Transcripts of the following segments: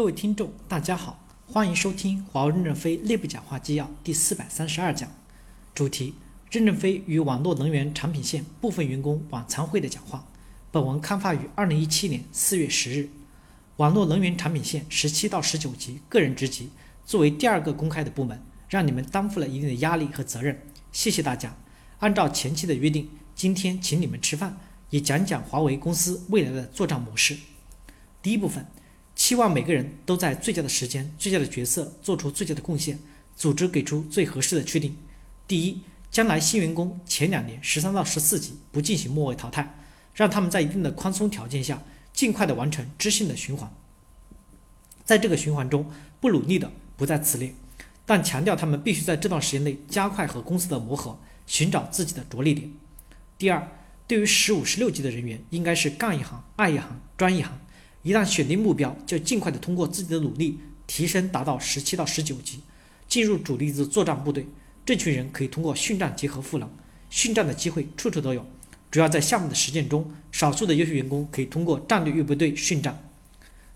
各位听众，大家好，欢迎收听华为任正非内部讲话纪要第四百三十二讲，主题：任正非与网络能源产品线部分员工晚餐会的讲话。本文刊发于二零一七年四月十日。网络能源产品线十七到十九级个人职级作为第二个公开的部门，让你们担负了一定的压力和责任，谢谢大家。按照前期的约定，今天请你们吃饭，也讲讲华为公司未来的作战模式。第一部分。期望每个人都在最佳的时间、最佳的角色做出最佳的贡献，组织给出最合适的确定。第一，将来新员工前两年十三到十四级不进行末位淘汰，让他们在一定的宽松条件下，尽快的完成知性的循环。在这个循环中，不努力的不在此列，但强调他们必须在这段时间内加快和公司的磨合，寻找自己的着力点。第二，对于十五、十六级的人员，应该是干一行爱一行专一行。一旦选定目标，就尽快的通过自己的努力提升，达到十七到十九级，进入主力的作战部队。这群人可以通过训战结合赋能，训战的机会处处都有。主要在项目的实践中，少数的优秀员工可以通过战略预备队训战。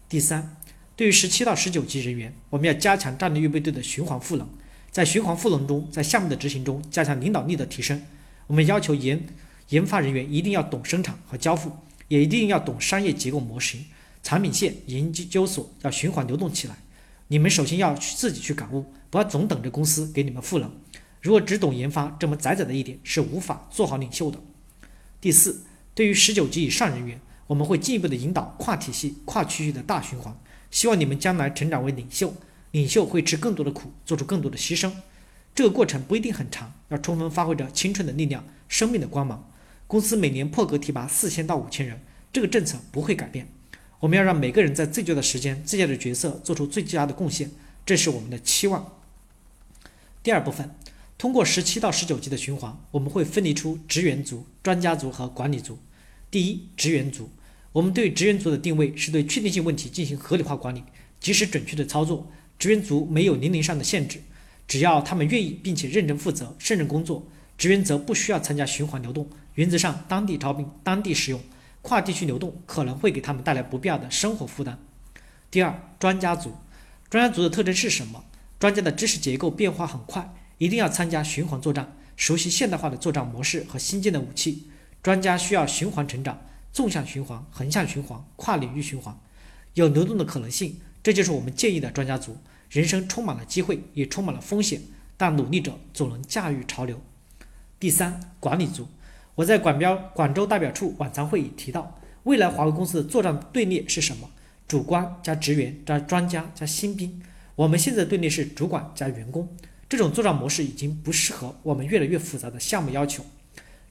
第三，对于十七到十九级人员，我们要加强战略预备队的循环赋能，在循环赋能中，在项目的执行中加强领导力的提升。我们要求研研发人员一定要懂生产和交付，也一定要懂商业结构模型。产品线研究所要循环流动起来，你们首先要自己去感悟，不要总等着公司给你们赋能。如果只懂研发这么窄窄的一点，是无法做好领袖的。第四，对于十九级以上人员，我们会进一步的引导跨体系、跨区域的大循环，希望你们将来成长为领袖。领袖会吃更多的苦，做出更多的牺牲，这个过程不一定很长，要充分发挥着青春的力量、生命的光芒。公司每年破格提拔四千到五千人，这个政策不会改变。我们要让每个人在最佳的时间、最佳的角色做出最佳的贡献，这是我们的期望。第二部分，通过十七到十九级的循环，我们会分离出职员组、专家组和管理组。第一，职员组，我们对职员组的定位是对确定性问题进行合理化管理，及时准确的操作。职员组没有年龄上的限制，只要他们愿意并且认真负责、胜任工作，职员则不需要参加循环流动，原则上当地招聘、当地使用。跨地区流动可能会给他们带来不必要的生活负担。第二，专家组，专家组的特征是什么？专家的知识结构变化很快，一定要参加循环作战，熟悉现代化的作战模式和新建的武器。专家需要循环成长，纵向循环、横向循环、跨领域循环，有流动的可能性。这就是我们建议的专家组。人生充满了机会，也充满了风险，但努力者总能驾驭潮流。第三，管理组。我在广标广州代表处晚餐会议提到，未来华为公司的作战队列是什么？主管加职员加专家加新兵。我们现在队列是主管加员工，这种作战模式已经不适合我们越来越复杂的项目要求。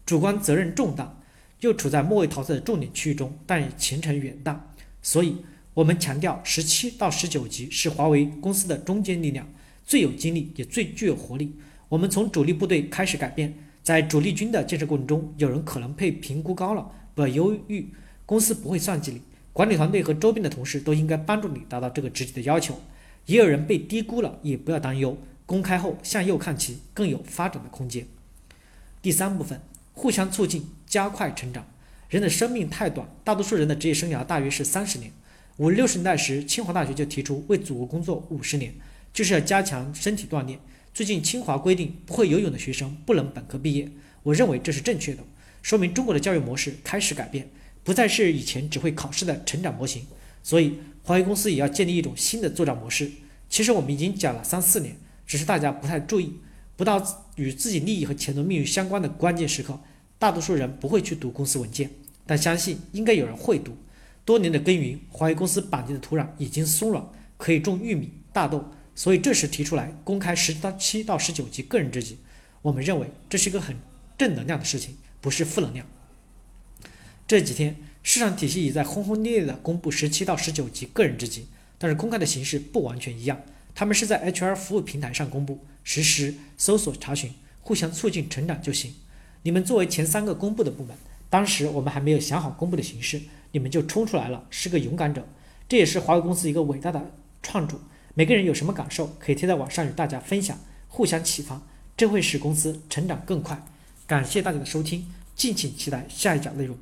主观责任重大，又处在末位淘汰的重点区域中，但也前程远大。所以，我们强调十七到十九级是华为公司的中坚力量，最有精力也最具有活力。我们从主力部队开始改变。在主力军的建设过程中，有人可能被评估高了，不要忧郁。公司不会算计你，管理团队和周边的同事都应该帮助你达到这个职级的要求。也有人被低估了，也不要担忧。公开后向右看齐，更有发展的空间。第三部分，互相促进，加快成长。人的生命太短，大多数人的职业生涯大约是三十年。五六十年代时，清华大学就提出为祖国工作五十年，就是要加强身体锻炼。最近清华规定，不会游泳的学生不能本科毕业。我认为这是正确的，说明中国的教育模式开始改变，不再是以前只会考试的成长模型。所以，华为公司也要建立一种新的作战模式。其实我们已经讲了三四年，只是大家不太注意。不到与自己利益和前途命运相关的关键时刻，大多数人不会去读公司文件，但相信应该有人会读。多年的耕耘，华为公司板地的土壤已经松软，可以种玉米、大豆。所以这时提出来公开十到七到十九级个人职级，我们认为这是一个很正能量的事情，不是负能量。这几天市场体系也在轰轰烈烈的公布十七到十九级个人职级，但是公开的形式不完全一样，他们是在 HR 服务平台上公布，实时搜索查询，互相促进成长就行。你们作为前三个公布的部门，当时我们还没有想好公布的形式，你们就冲出来了，是个勇敢者，这也是华为公司一个伟大的创主。每个人有什么感受，可以贴在网上与大家分享，互相启发，这会使公司成长更快。感谢大家的收听，敬请期待下一讲内容。